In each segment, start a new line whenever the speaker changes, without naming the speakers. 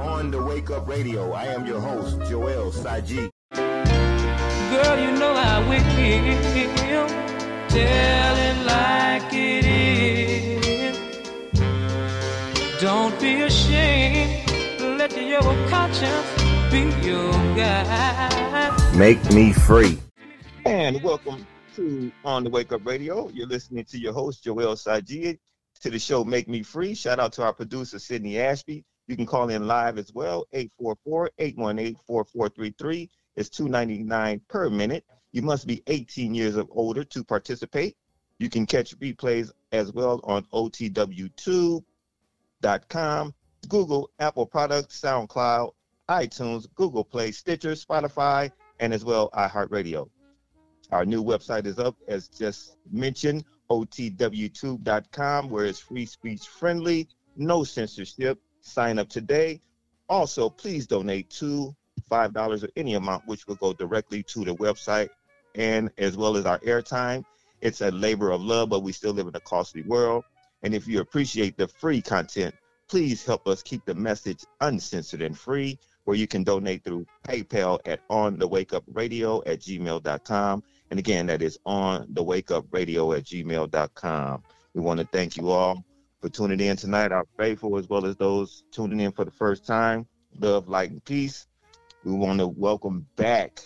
on the Wake Up Radio. I am your host, Joel Saji.
Girl, you know I will tell it like it is. Don't be ashamed. Let your conscience be your guide.
Make me free.
And welcome to On the Wake Up Radio. You're listening to your host, Joel Saji, to the show Make Me Free. Shout out to our producer, Sydney Ashby. You can call in live as well, 844-818-4433. It's $2.99 per minute. You must be 18 years of older to participate. You can catch replays as well on otw2.com, Google, Apple Products, SoundCloud, iTunes, Google Play, Stitcher, Spotify, and as well iHeartRadio. Our new website is up, as just mentioned, otw2.com, where it's free speech friendly, no censorship. Sign up today. Also, please donate to five dollars or any amount, which will go directly to the website and as well as our airtime. It's a labor of love, but we still live in a costly world. And if you appreciate the free content, please help us keep the message uncensored and free, where you can donate through PayPal at radio at gmail.com. And again, that is on the wake up radio at gmail.com. We want to thank you all for tuning in tonight, our faithful as well as those tuning in for the first time. Love, light, and peace. We want to welcome back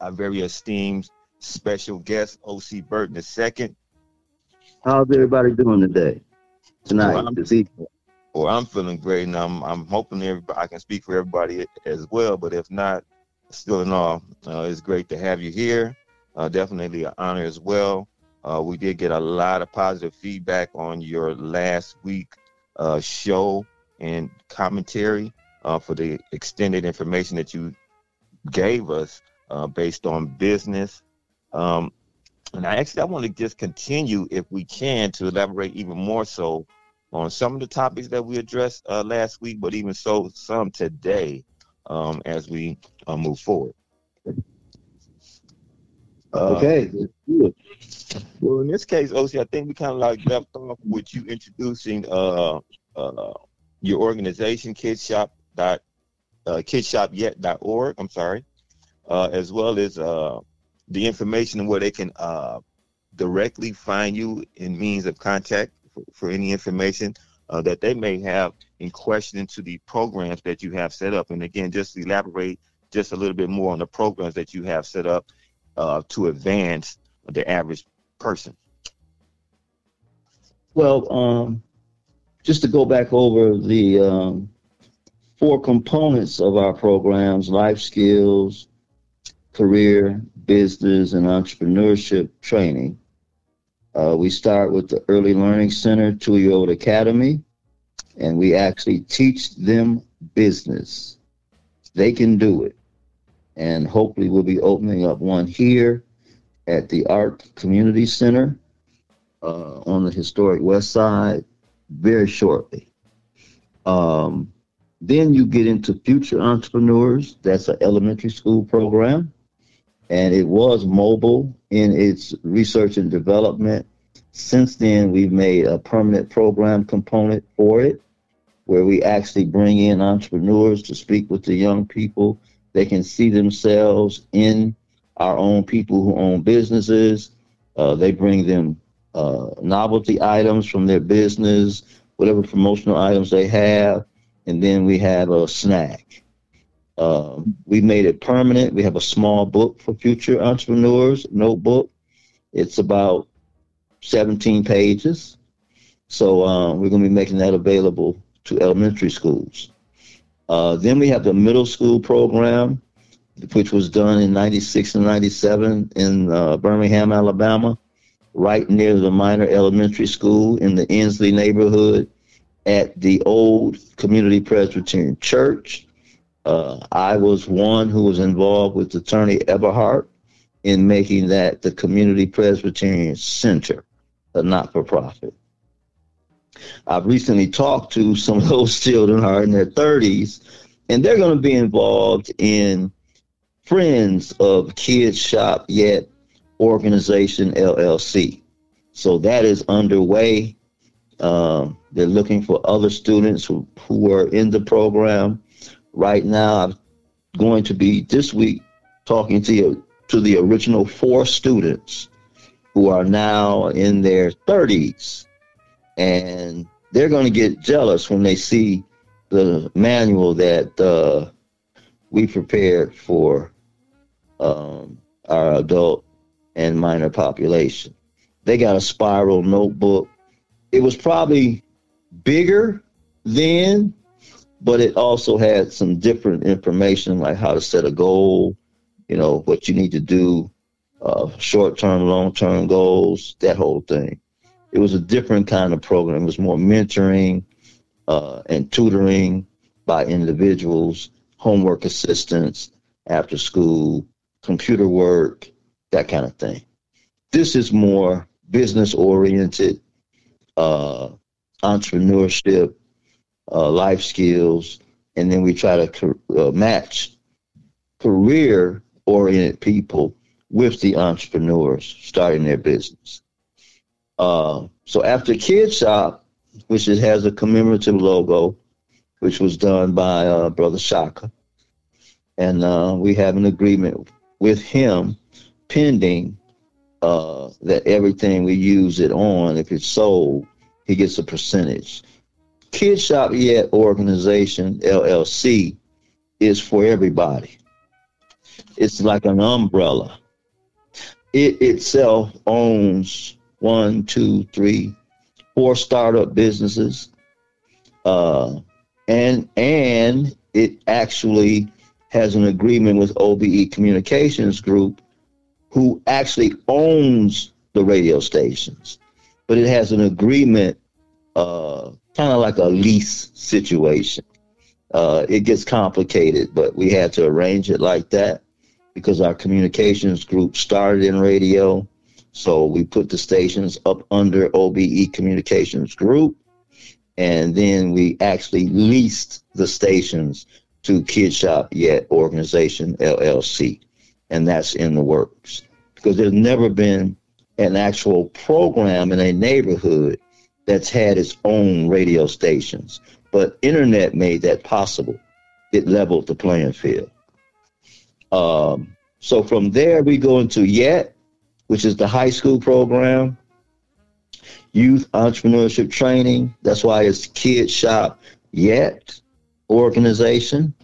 our very esteemed special guest, O.C. Burton II.
How's everybody doing today? Tonight,
Well, I'm-
this evening.
Well, I'm feeling great, and I'm I'm hoping everybody, I can speak for everybody as well. But if not, still in all, uh, it's great to have you here. Uh, definitely an honor as well. Uh, we did get a lot of positive feedback on your last week uh, show and commentary uh, for the extended information that you gave us uh, based on business. Um, and I actually I want to just continue, if we can, to elaborate even more so on some of the topics that we addressed uh, last week, but even so some today um, as we uh, move forward. Uh,
okay, let's do it.
Well, in this case, OC, I think we kind of like left off with you introducing uh, uh, your organization, kidshop dot uh, kidshopyet.org. I'm sorry, uh, as well as uh, the information where they can uh, directly find you in means of contact for, for any information uh, that they may have in question to the programs that you have set up. And again, just elaborate just a little bit more on the programs that you have set up uh, to advance the average person.
Well, um, just to go back over the um, four components of our programs life skills, career, business, and entrepreneurship training. Uh, we start with the Early Learning Center Two Year Old Academy, and we actually teach them business. They can do it. And hopefully, we'll be opening up one here at the Art Community Center uh, on the historic west side very shortly. Um, then you get into Future Entrepreneurs. That's an elementary school program. And it was mobile in its research and development. Since then, we've made a permanent program component for it where we actually bring in entrepreneurs to speak with the young people. They can see themselves in our own people who own businesses. Uh, they bring them uh, novelty items from their business, whatever promotional items they have, and then we have a snack. Um, we made it permanent. We have a small book for future entrepreneurs, notebook. It's about 17 pages. So um, we're going to be making that available to elementary schools. Uh, then we have the middle school program, which was done in 96 and 97 in uh, Birmingham, Alabama, right near the minor elementary school in the Ensley neighborhood at the old Community Presbyterian Church. Uh, I was one who was involved with Attorney Eberhardt in making that the Community Presbyterian Center, a not for profit. I've recently talked to some of those children who are in their 30s, and they're going to be involved in Friends of Kids Shop Yet Organization LLC. So that is underway. Um, they're looking for other students who, who are in the program. Right now, I'm going to be this week talking to you to the original four students who are now in their 30s. And they're going to get jealous when they see the manual that uh, we prepared for um, our adult and minor population. They got a spiral notebook. It was probably bigger then, but it also had some different information like how to set a goal, you know, what you need to do, uh, short term, long term goals, that whole thing. It was a different kind of program. It was more mentoring uh, and tutoring by individuals, homework assistance, after school, computer work, that kind of thing. This is more business oriented, uh, entrepreneurship, uh, life skills, and then we try to uh, match career oriented people with the entrepreneurs starting their business. Uh, so after Kid Shop, which has a commemorative logo, which was done by uh, Brother Shaka, and uh, we have an agreement with him pending uh, that everything we use it on, if it's sold, he gets a percentage. Kid Shop Yet Organization LLC is for everybody. It's like an umbrella. It itself owns one, two, three, four startup businesses, uh, and and it actually has an agreement with OBE Communications Group, who actually owns the radio stations, but it has an agreement, uh, kind of like a lease situation. Uh, it gets complicated, but we had to arrange it like that because our communications group started in radio. So we put the stations up under OBE Communications Group, and then we actually leased the stations to Kid Shop Yet Organization LLC, and that's in the works because there's never been an actual program in a neighborhood that's had its own radio stations, but internet made that possible. It leveled the playing field. Um, so from there, we go into Yet, which is the high school program, youth entrepreneurship training. That's why it's Kid Shop Yet organization,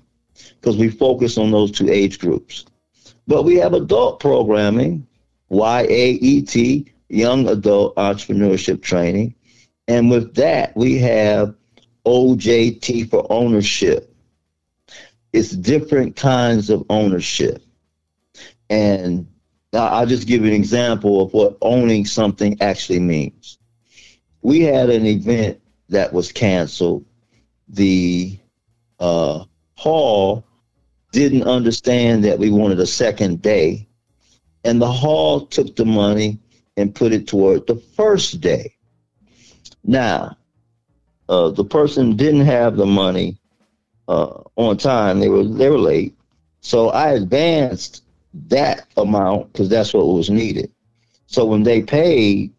because we focus on those two age groups. But we have adult programming, YAET, Young Adult Entrepreneurship Training. And with that, we have OJT for ownership it's different kinds of ownership. And I'll just give you an example of what owning something actually means. We had an event that was canceled. The uh, hall didn't understand that we wanted a second day, and the hall took the money and put it toward the first day. Now, uh, the person didn't have the money uh, on time. They were they were late, so I advanced that amount because that's what was needed. So when they paid,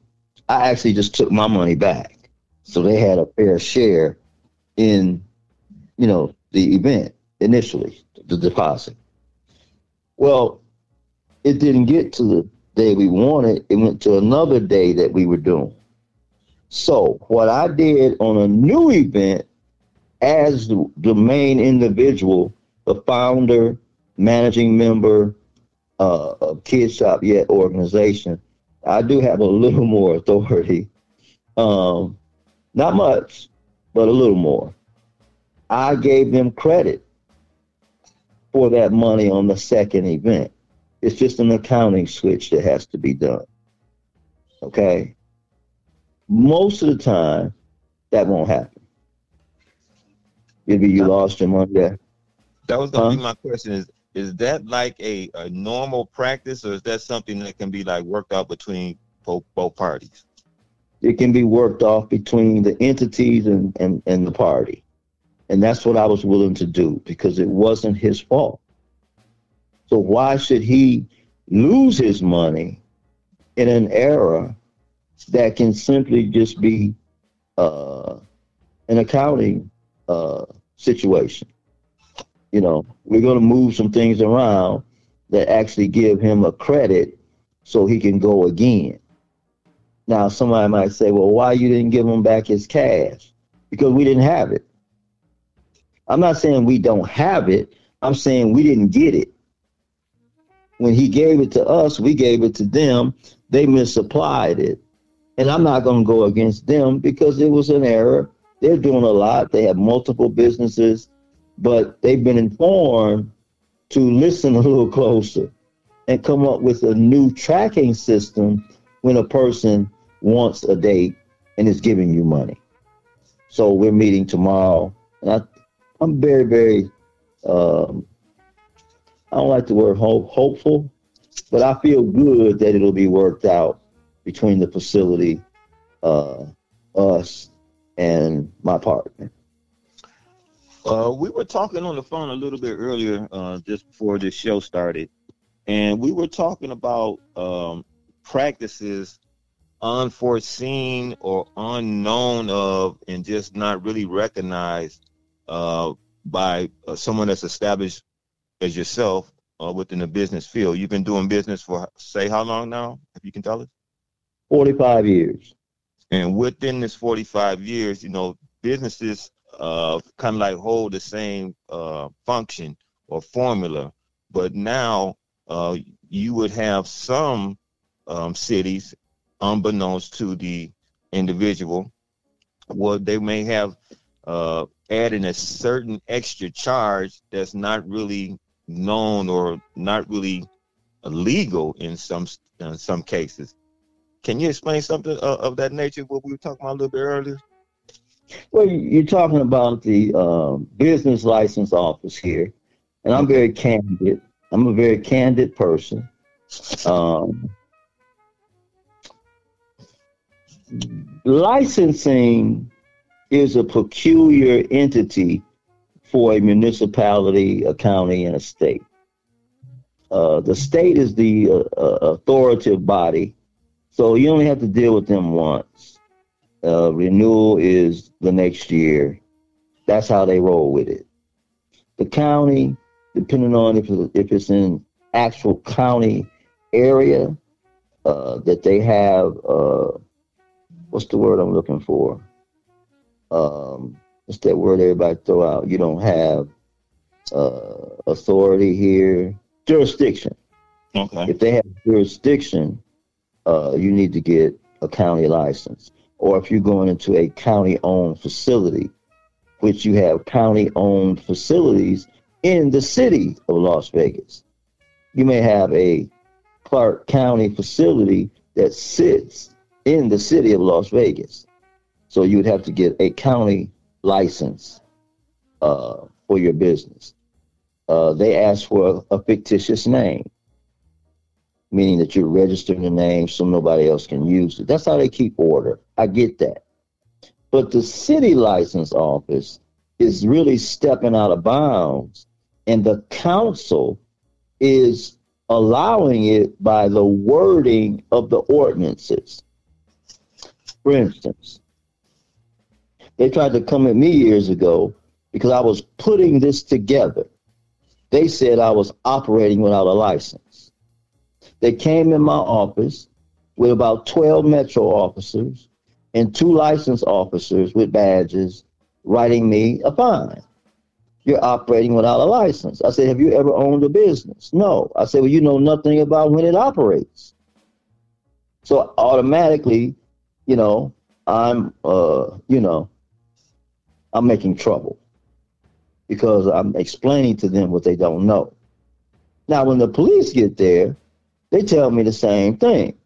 I actually just took my money back. So they had a fair share in, you know, the event initially, the deposit. Well, it didn't get to the day we wanted. It went to another day that we were doing. So what I did on a new event as the, the main individual, the founder, managing member uh, of Kid Shop Yet organization, I do have a little more authority. Um, not much, but a little more. I gave them credit for that money on the second event. It's just an accounting switch that has to be done. Okay? Most of the time, that won't happen. Maybe you lost your money there.
That was gonna
Huh?
be my question. Is is that like a, a normal practice, or is that something that can be like worked out between both both parties?
It can be worked off between the entities and, and, and the party. And that's what I was willing to do because it wasn't his fault. So why should he lose his money in an era that can simply just be uh, an accounting uh, situation. You know, we're going to move some things around that actually give him a credit so he can go again. Now, somebody might say, well, why you didn't give him back his cash? Because we didn't have it. I'm not saying we don't have it. I'm saying we didn't get it. When he gave it to us, we gave it to them. They misapplied it. And I'm not going to go against them because it was an error. They're doing a lot. They have multiple businesses, but they've been informed to listen a little closer and come up with a new tracking system when a person wants a date and is giving you money. So we're meeting tomorrow, and I, I'm very, very, um, I don't like the word hope, hopeful, but I feel good that it'll be worked out between the facility, uh, us, and my partner.
Uh, we were talking on the phone a little bit earlier, uh, just before this show started, and we were talking about um, practices unforeseen or unknown of, and just not really recognized uh, by uh, someone that's established as yourself uh, within the business field. You've been doing business for say how long now? If you can tell us.
45 years.
And within this 45 years, you know, businesses uh, kind of like hold the same uh, function or formula, but now uh, you would have some um, cities, unbeknownst to the individual, well, they may have uh, added a certain extra charge that's not really known or not really legal in some in some cases. Can you explain something uh, of that nature? What we were talking about a little bit earlier.
Well, you're talking about the uh, business license office here, and I'm very candid. I'm a very candid person. Um, licensing is a peculiar entity for a municipality, a county, and a state. Uh, the state is the uh, uh, authoritative body, so you only have to deal with them once. Uh, renewal is the next year. That's how they roll with it. The county, depending on if it's, if it's in actual county area, uh, that they have uh, what's the word I'm looking for? Um, what's that word everybody throw out? You don't have uh, authority here, jurisdiction.
Okay.
If they have jurisdiction, uh, you need to get a county license. Or if you're going into a county owned facility, which you have county owned facilities in the city of Las Vegas, you may have a Clark County facility that sits in the city of Las Vegas. So you would have to get a county license uh, for your business. Uh, they ask for a, a, fictitious name, meaning that you're registering the name so nobody else can use it. That's how they keep order. I get that. But the city license office is really stepping out of bounds, and the council is allowing it by the wording of the ordinances. For instance, they tried to come at me years ago because I was putting this together. They said I was operating without a license. They came in my office with about 12 Metro officers and two license officers with badges writing me a fine. You're operating without a license. I said, Have you ever owned a business? No. I said, Well, you know nothing about when it operates. So automatically, you know, I'm, uh, you know, I'm making trouble because I'm explaining to them what they don't know. Now, when the police get there, they tell me the same thing.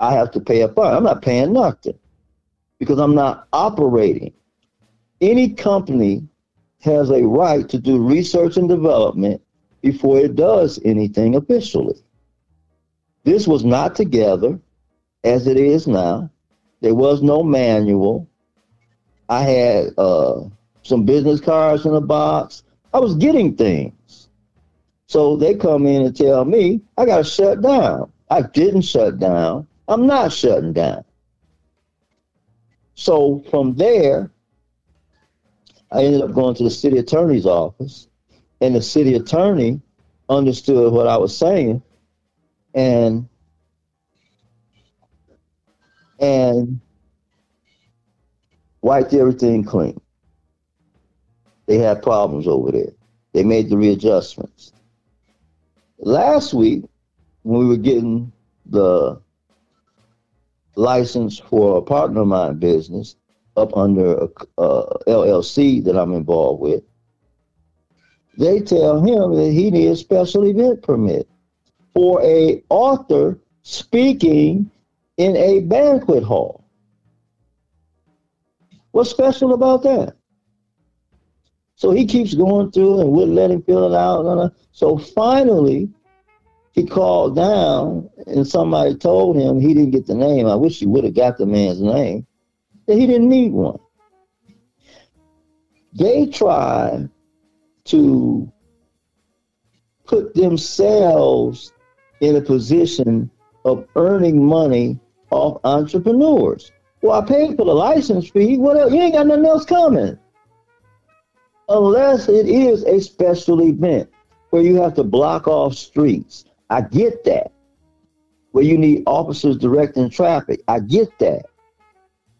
I have to pay a fine. I'm not paying nothing because I'm not operating. Any company has a right to do research and development before it does anything officially. This was not together as it is now. There was no manual. I had uh, some business cards in a box. I was getting things. So they come in and tell me I got to shut down. I didn't shut down. I'm not shutting down. So from there, I ended up going to the city attorney's office, and the city attorney understood what I was saying, and and wiped everything clean. They had problems over there. They made the readjustments. Last week, when we were getting the license for a partner of mine business up under a, a LLC that I'm involved with, they tell him that he needs a special event permit for a author speaking in a banquet hall. What's special about that? So he keeps going through and wouldn't let him fill it out. So finally, he called down and somebody told him he didn't get the name. I wish he would have got the man's name. That he didn't need one. They tried to put themselves in a position of earning money off entrepreneurs. Well, I paid for the license fee. What else? You ain't got nothing else coming. Unless it is a special event where you have to block off streets. I get that. Where you need officers directing traffic. I get that.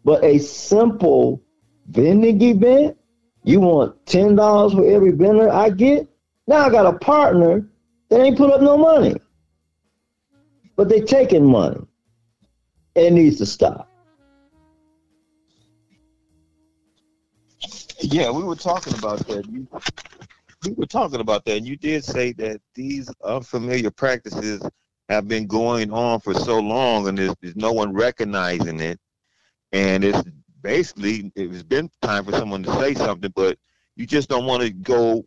But a simple vending event, you want $10 for every vendor I get? Now I got a partner that ain't put up no money. But they taking money. It needs to stop.
Yeah, we were talking about that. We were talking about that, and you did say that these unfamiliar practices have been going on for so long, and there's, there's no one recognizing it. And it's basically it's been time for someone to say something, but you just don't want to go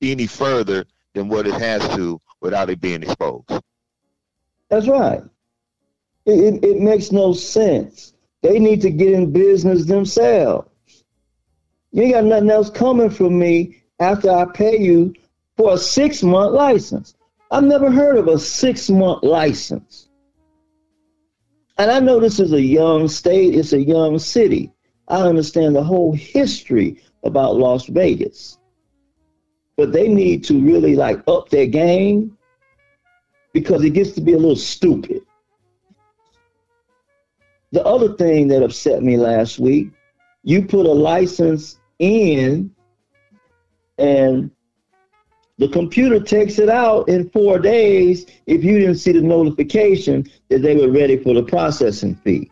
any further than what it has to without it being exposed.
That's right. It, it, it makes no sense. They need to get in business themselves. You ain't got nothing else coming from me after I pay you for a six month license. I've never heard of a six month license. And I know this is a young state, it's a young city. I understand the whole history about Las Vegas. But they need to really like up their game because it gets to be a little stupid. The other thing that upset me last week, you put a license in and the computer takes it out in four days if you didn't see the notification that they were ready for the processing fee.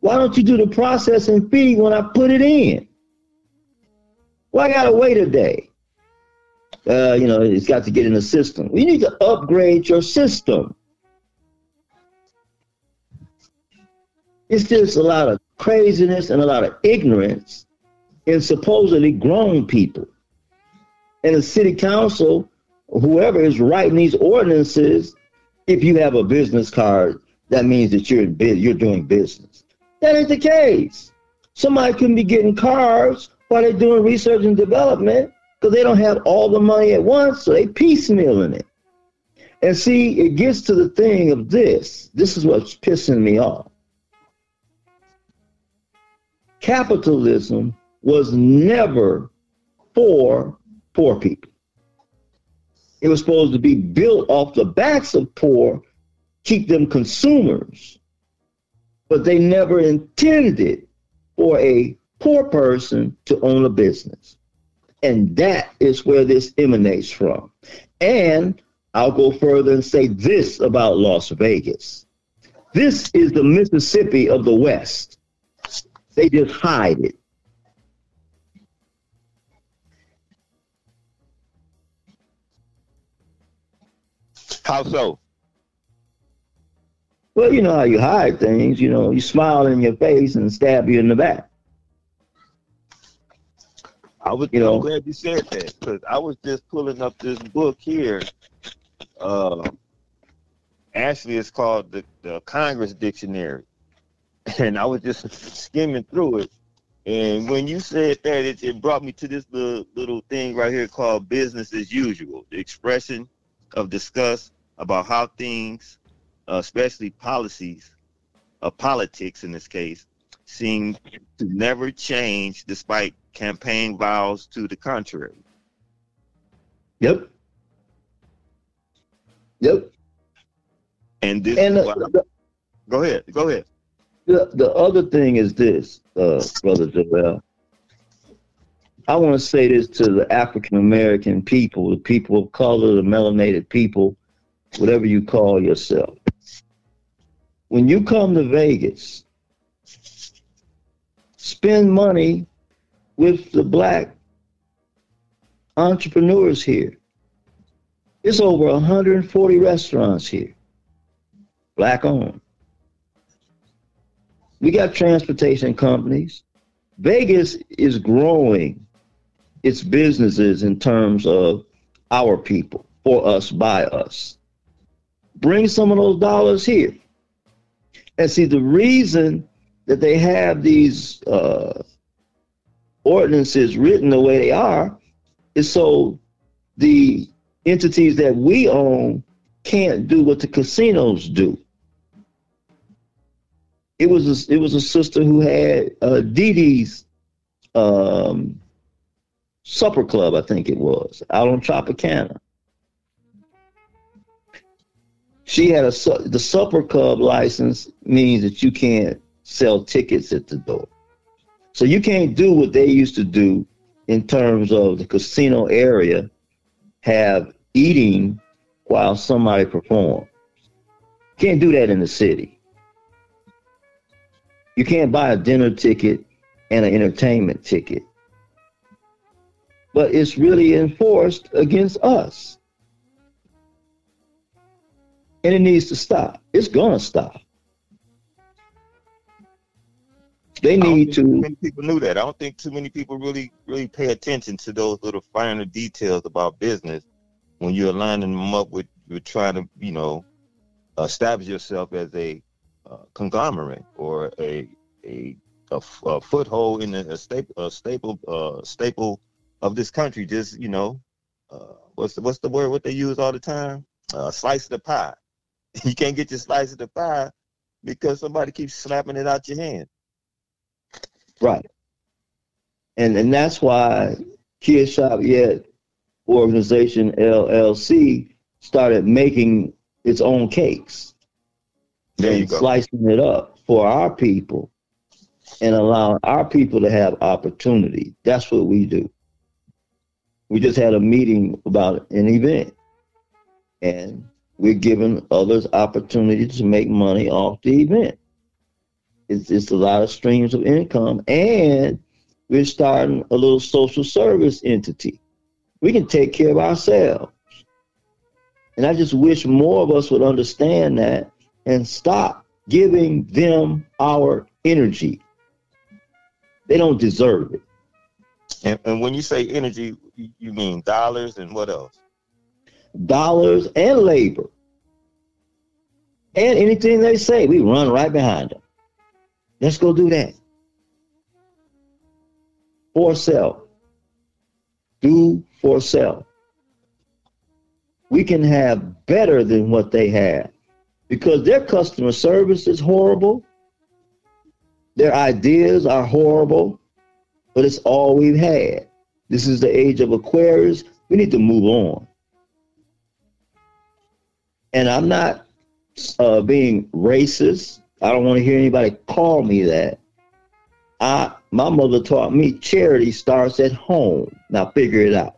Why don't you do the processing fee when I put it in? Well, I gotta wait a day? Uh, you know, it's got to get in the system. You need to upgrade your system. It's just a lot of craziness and a lot of ignorance in supposedly grown people. And the city council, whoever is writing these ordinances, if you have a business card, that means that you're in biz- you're doing business. That ain't the case. Somebody can be getting cars while they're doing research and development because they don't have all the money at once, so they piecemealing it. And see, it gets to the thing of this. This is what's pissing me off. Capitalism was never for poor people. It was supposed to be built off the backs of poor, keep them consumers. But they never intended for a poor person to own a business. And that is where this emanates from. And I'll go further and say this about Las Vegas. This is the Mississippi of the West. They just hide it.
How so?
Well, you know how you hide things. You know, you smile in your face and stab you in the back.
I was you know, glad you said that because I was just pulling up this book here. Uh, actually, it's called the, the Congress Dictionary, and I was just skimming through it. And when you said that, it, it brought me to this little, little thing right here called business as usual. The expression of discuss about how things, uh, especially policies, uh, politics in this case, seem to never change despite campaign vows to the contrary.
Yep. Yep.
And this
And
is
the,
go ahead, go ahead.
the, the other thing is this, uh, Brother Joel. I want to say this to the African American people, the people of color, the melanated people, whatever you call yourself. When you come to Vegas, spend money with the black entrepreneurs here. There's over 140 restaurants here, black owned. We got transportation companies. Vegas is growing its businesses in terms of our people, for us, by us. Bring some of those dollars here. And see, the reason that they have these uh, ordinances written the way they are is so the entities that we own can't do what the casinos do. It was a, it was a sister who had uh, Dee Dee's um, supper club, I think it was, out on Tropicana. She had a the supper club license means that you can't sell tickets at the door, so you can't do what they used to do in terms of the casino area, have eating while somebody performs. Can't do that in the city. You can't buy a dinner ticket and an entertainment ticket. But it's really enforced against us. And it needs to stop. It's going to stop. They need to,
many people knew that. I don't think too many people really really pay attention to those little finer details about business when you're lining them up with with trying to you know establish yourself as a uh, conglomerate or a a, a, f- a foothold in a, a staple a staple uh, staple of this country. Just you know, uh, what's the, what's the word what they use all the time? Uh, slice of the pie. You can't get your slice of the pie because somebody keeps slapping it out your hand.
right. And, and that's why Kid Shop Yet Organization LLC started making its own cakes.
There you
and
go.
slicing it up for our people and allowing our people to have opportunity. That's what we do. We just had a meeting about an event, and we're giving others opportunity to make money off the event. It's, it's a lot of streams of income, and we're starting a little social service entity. We can take care of ourselves. And I just wish more of us would understand that and stop giving them our energy. They don't deserve it.
And, and when you say energy, you mean dollars and what else?
Dollars and labor. And anything they say, we run right behind them. Let's go do that. For self. Do for self. We can have better than what they have because their customer service is horrible. Their ideas are horrible, but it's all we've had. This is the age of Aquarius. We need to move on. And I'm not uh, being racist. I don't want to hear anybody call me that. I my mother taught me charity starts at home. Now figure it out.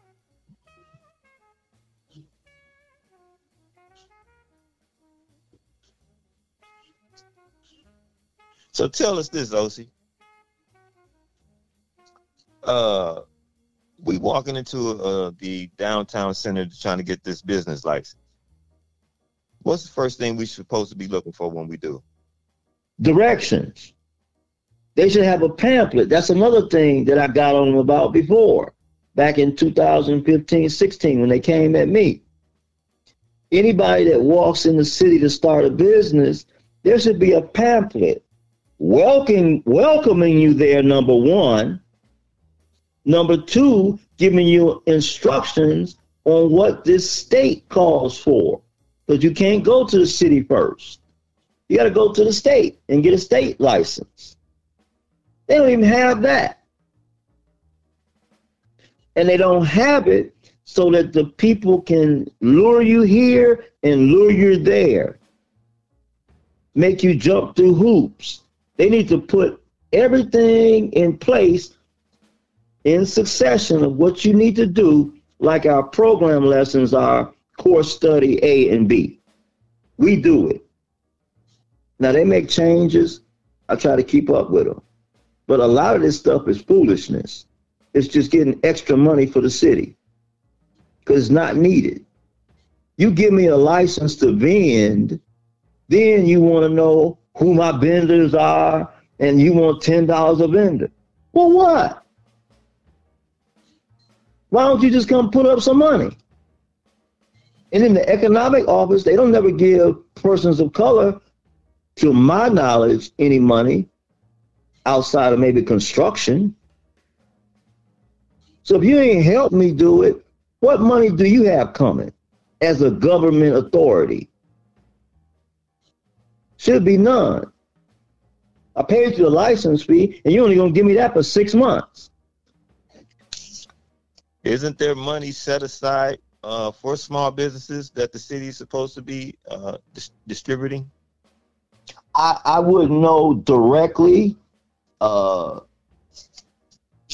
So tell us this, OC. Uh, we walking into uh, the downtown center trying to get this business license. What's the first thing we supposed to be looking for when we do?
Directions. They should have a pamphlet. That's another thing that I got on them about before, back in 2015, 16, when they came at me. Anybody that walks in the city to start a business, there should be a pamphlet welcoming welcoming you there number one number two giving you instructions on what this state calls for because you can't go to the city first you got to go to the state and get a state license They don't even have that. And they don't have it so that the people can lure you here and lure you there, make you jump through hoops. They need to put everything in place in succession of what you need to do, like our program lessons are course study A and B. We do it. Now they make changes. I try to keep up with them. But a lot of this stuff is foolishness. It's just getting extra money for the city because it's not needed. You give me a license to vend, then you want to know who my vendors are, and you want $10 a vendor. Well, what? Why don't you just come put up some money? And in the economic office, they don't never give persons of color, to my knowledge, any money outside of maybe construction. So if you ain't helped me do it, what money do you have coming as a government authority? Should be none. I paid you a license fee, and you're only gonna give me that for six months.
Isn't there money set aside uh, for small businesses that the city is supposed to be uh, dis- distributing?
I, I wouldn't know directly. Uh,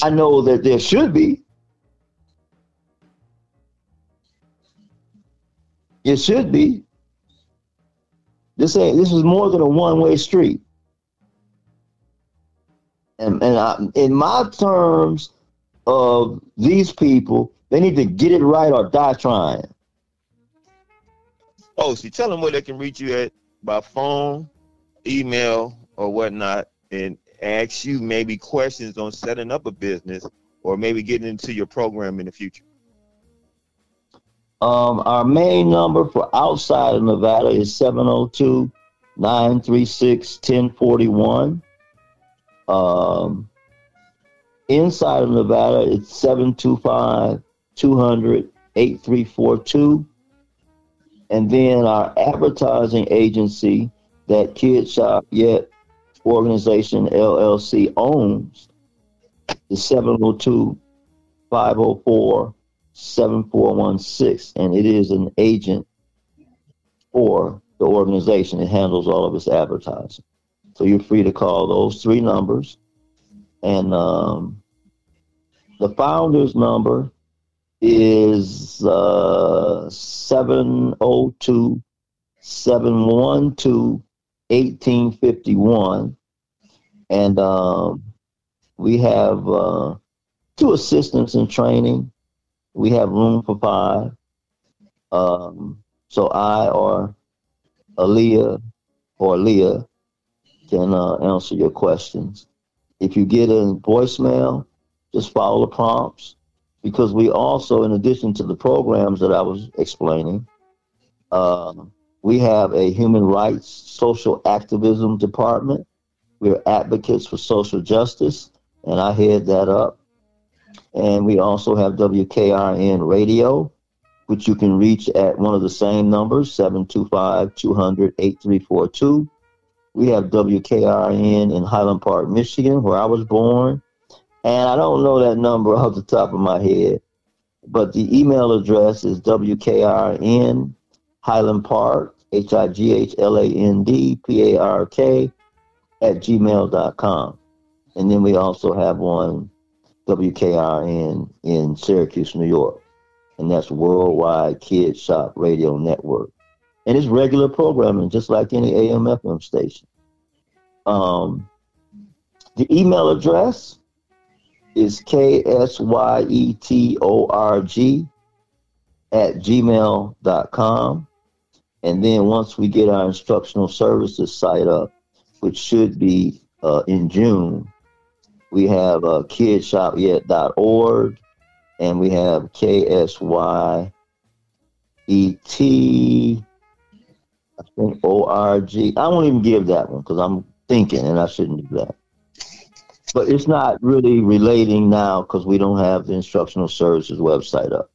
I know that there should be. It should be. This ain't. This is more than a one-way street. And and I, in my terms of these people, they need to get it right or die trying.
Oh, see, tell them where they can reach you at by phone, email, or whatnot, and ask you maybe questions on setting up a business or maybe getting into your program in the future.
Um, our main number for outside of Nevada is 702 936 1041. Um, inside of Nevada, it's 725 200 8342. And then our advertising agency that Kid Shop Yet organization LLC owns is 702 504 7416. And it is an agent for the organization. It handles all of its advertising. So you're free to call those three numbers. And um, the founder's number is uh, 702 712 1851. And um, we have uh, two assistants in training. We have room for five. Um, so I or Aaliyah or Leah can uh, answer your questions. If you get a voicemail, just follow the prompts because we also, in addition to the programs that I was explaining, uh, we have a human rights social activism department. We're advocates for social justice, and I head that up. And we also have WKRN Radio, which you can reach at one of the same numbers, 725 200 8342. We have WKRN in Highland Park, Michigan, where I was born. And I don't know that number off the top of my head, but the email address is WKRN Highland Park, H I G H L A N D P A R K, at gmail.com. And then we also have one, WKRN, in Syracuse, New York. And that's Worldwide Kid Shop Radio Network. And it's regular programming, just like any AM FM station. Um, the email address is K-S-Y-E-T-O-R-G at gmail.com. And then once we get our instructional services site up, which should be uh, in June, we have uh, kidshopyet.org and we have KSYET, I think O-R-G. I won't even give that one because I'm thinking and I shouldn't do that but it's not really relating now because we don't have the instructional services website up.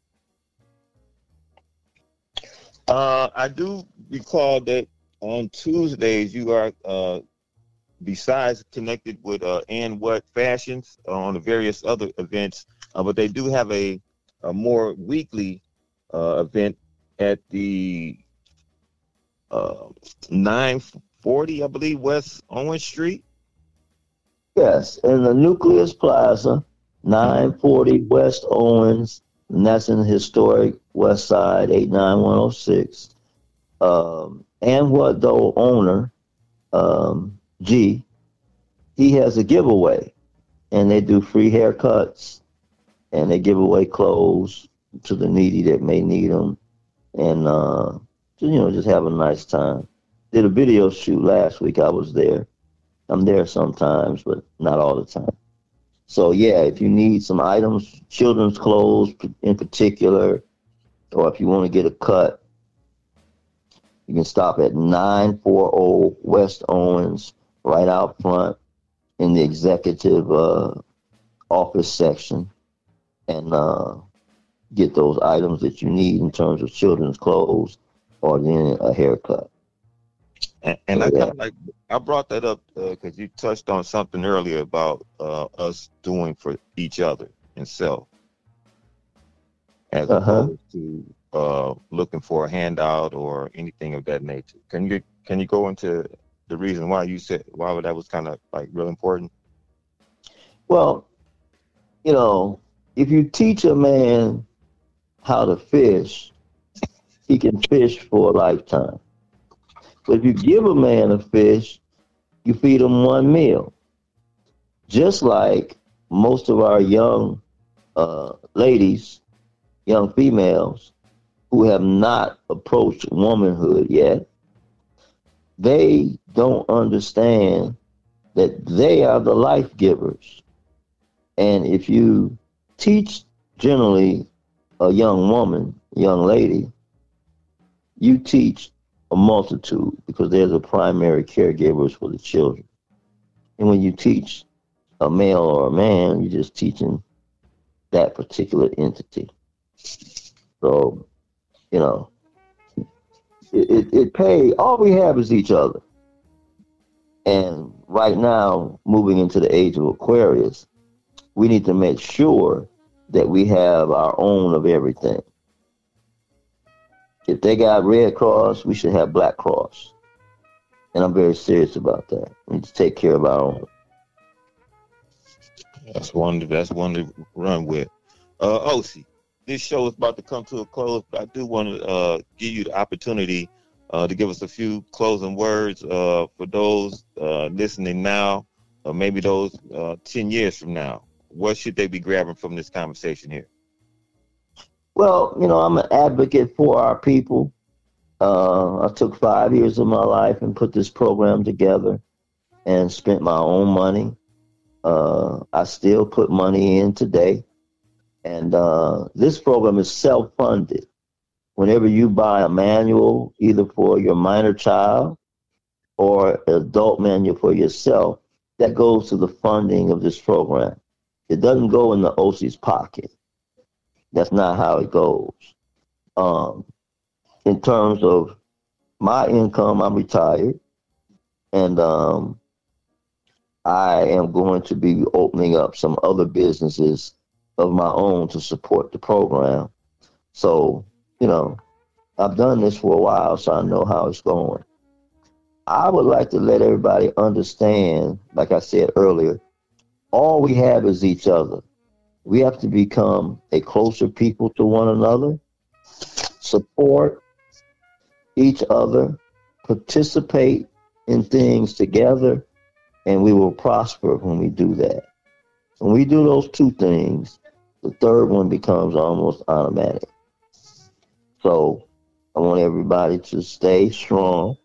Uh, I do recall that on Tuesdays you are uh, besides connected with uh, and what fashions on the various other events, uh, but they do have a, a more weekly uh, event at the uh, 940, I believe, West Owen Street.
Yes, in the Nucleus Plaza, 940 West Owens, and that's in the historic West Side, 89106. Um, and what though owner, um, G, he has a giveaway, and they do free haircuts, and they give away clothes to the needy that may need them, and uh, you know just have a nice time. Did a video shoot last week. I was there. I'm there sometimes, but not all the time. So yeah, if you need some items, children's clothes in particular, or if you want to get a cut, you can stop at 940 West Owens, right out front in the executive uh, office section, and uh, get those items that you need in terms of children's clothes or then a haircut.
And, and I kind of like I brought that up because uh, you touched on something earlier about uh, us doing for each other and self, as uh-huh. opposed to uh, looking for a handout or anything of that nature. Can you can you go into the reason why you said why that was kind of like real important?
Well, you know, if you teach a man how to fish, he can fish for a lifetime. But if you give a man a fish, you feed him one meal. Just like most of our young uh, ladies, young females, who have not approached womanhood yet, they don't understand that they are the life givers. And if you teach generally a young woman, young lady, you teach a multitude because they're the primary caregivers for the children. And when you teach a male or a man, you're just teaching that particular entity. So, you know, it, it, it pay all we have is each other. And right now, moving into the age of Aquarius, we need to make sure that we have our own of everything. If they got Red Cross, we should have Black Cross. And I'm very serious about that. We need to take care of our own.
That's one. That's one to run with. Uh, OC, this show is about to come to a close, but I do want to uh, give you the opportunity uh, to give us a few closing words uh, for those uh, listening now, or maybe those uh, ten years from now. What should they be grabbing from this conversation here?
Well, you know, I'm an advocate for our people. Uh, I took five years of my life and put this program together and spent my own money. Uh, I still put money in today. And uh, this program is self funded. Whenever you buy a manual, either for your minor child or adult manual for yourself, that goes to the funding of this program. It doesn't go in the OC's pocket. That's not how it goes. Um, in terms of my income, I'm retired, and um, I am going to be opening up some other businesses of my own to support the program. So, you know, I've done this for a while, so I know how it's going. I would like to let everybody understand, like I said earlier, all we have is each other. We have to become a closer people to one another, support each other, participate in things together, and we will prosper when we do that. When we do those two things, the third one becomes almost automatic. So I want everybody to stay strong,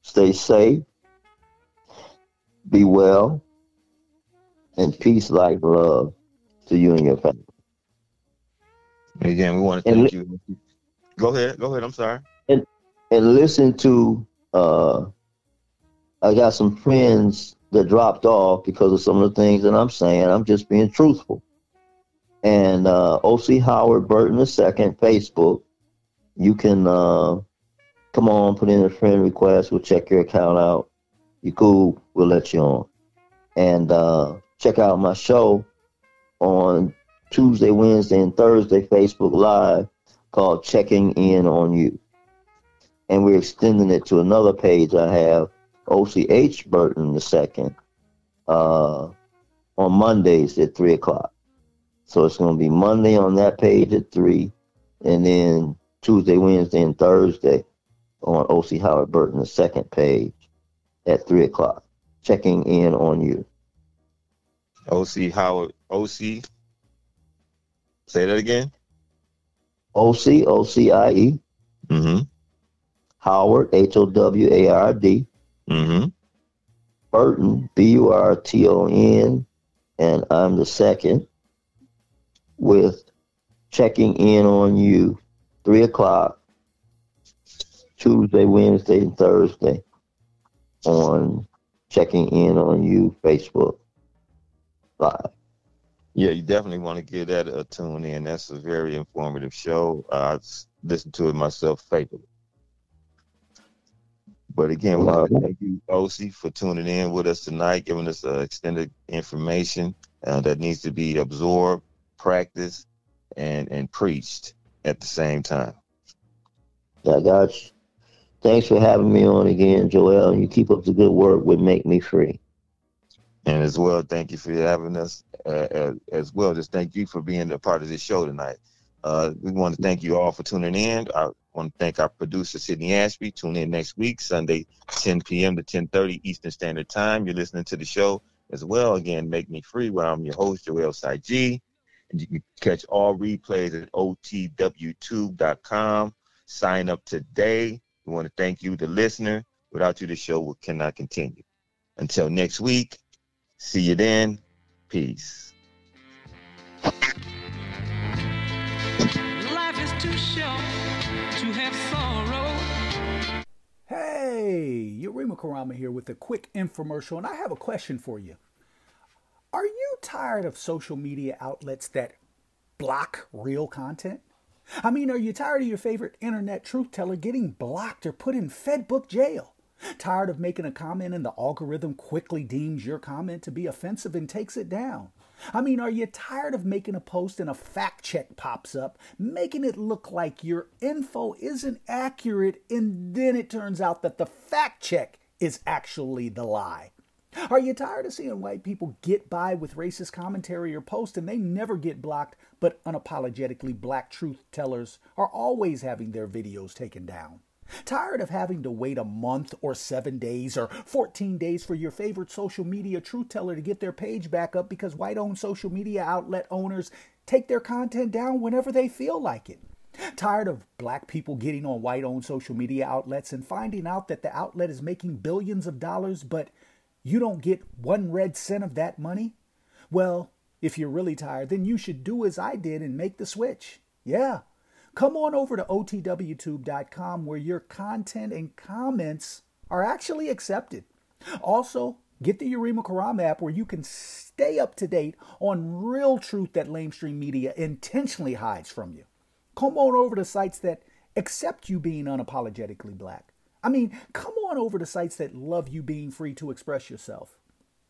stay safe, be well, and peace, like love to you and your family.
Again, we want to thank and, you. Go ahead. Go ahead. I'm sorry.
And and listen to. Uh, I got some friends that dropped off because of some of the things that I'm saying. I'm just being truthful. And uh, OC Howard Burton II, Facebook. You can uh, come on, put in a friend request. We'll check your account out. you cool, we'll let you on. And uh, check out my show on Tuesday, Wednesday, and Thursday, Facebook Live called Checking In on You. And we're extending it to another page I have, OCH Burton II, uh, on Mondays at 3 o'clock. So it's going to be Monday on that page at 3, and then Tuesday, Wednesday, and Thursday on OC Howard Burton, the second page at 3 o'clock. Checking in on you.
OC Howard, OC. Say that again.
OC, OCIE.
Mm-hmm.
Howard, H O W A R D.
Mm-hmm.
Burton, B U R T O N, and I'm the second with checking in on you, 3 o'clock, Tuesday, Wednesday, and Thursday on checking in on you, Facebook Live.
Yeah, you definitely want to give that a tune in. That's a very informative show. I listened to it myself faithfully. But again, we want to thank you, OC, for tuning in with us tonight, giving us uh, extended information uh, that needs to be absorbed, practiced, and and preached at the same time.
I got. Thanks for having me on again, Joel. And you keep up the good work with Make Me Free.
And as well, thank you for having us uh, as, as well. Just thank you for being a part of this show tonight. Uh, we want to thank you all for tuning in. I want to thank our producer, Sydney Ashby. Tune in next week, Sunday, 10 p.m. to 10.30 Eastern Standard Time. You're listening to the show as well. Again, Make Me Free, where I'm your host, Joel Saiji. And you can catch all replays at otwtube.com. Sign up today. We want to thank you, the listener. Without you, the show cannot continue. Until next week, see you then. Peace.
Life is too short to have sorrow.
Hey, Yurima Karama here with a quick infomercial, and I have a question for you. Are you tired of social media outlets that block real content? I mean, are you tired of your favorite internet truth teller getting blocked or put in Fedbook jail? Tired of making a comment and the algorithm quickly deems your comment to be offensive and takes it down? I mean, are you tired of making a post and a fact check pops up, making it look like your info isn't accurate, and then it turns out that the fact check is actually the lie? Are you tired of seeing white people get by with racist commentary or posts and they never get blocked, but unapologetically black truth tellers are always having their videos taken down? Tired of having to wait a month or seven days or 14 days for your favorite social media truth teller to get their page back up because white owned social media outlet owners take their content down whenever they feel like it? Tired of black people getting on white owned social media outlets and finding out that the outlet is making billions of dollars, but you don't get one red cent of that money? Well, if you're really tired, then you should do as I did and make the switch. Yeah. Come on over to otwtube.com where your content and comments are actually accepted. Also, get the Yurima Karama app where you can stay up to date on real truth that lamestream media intentionally hides from you. Come on over to sites that accept you being unapologetically black. I mean, come on over to sites that love you being free to express yourself.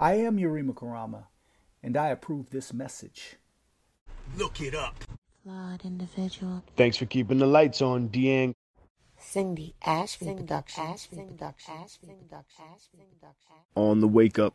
I am Yurima Karama, and I approve this message.
Look it up.
Flawed individual.
Thanks for keeping the lights on, Deang.
Cindy Ashby Production.
On the wake up.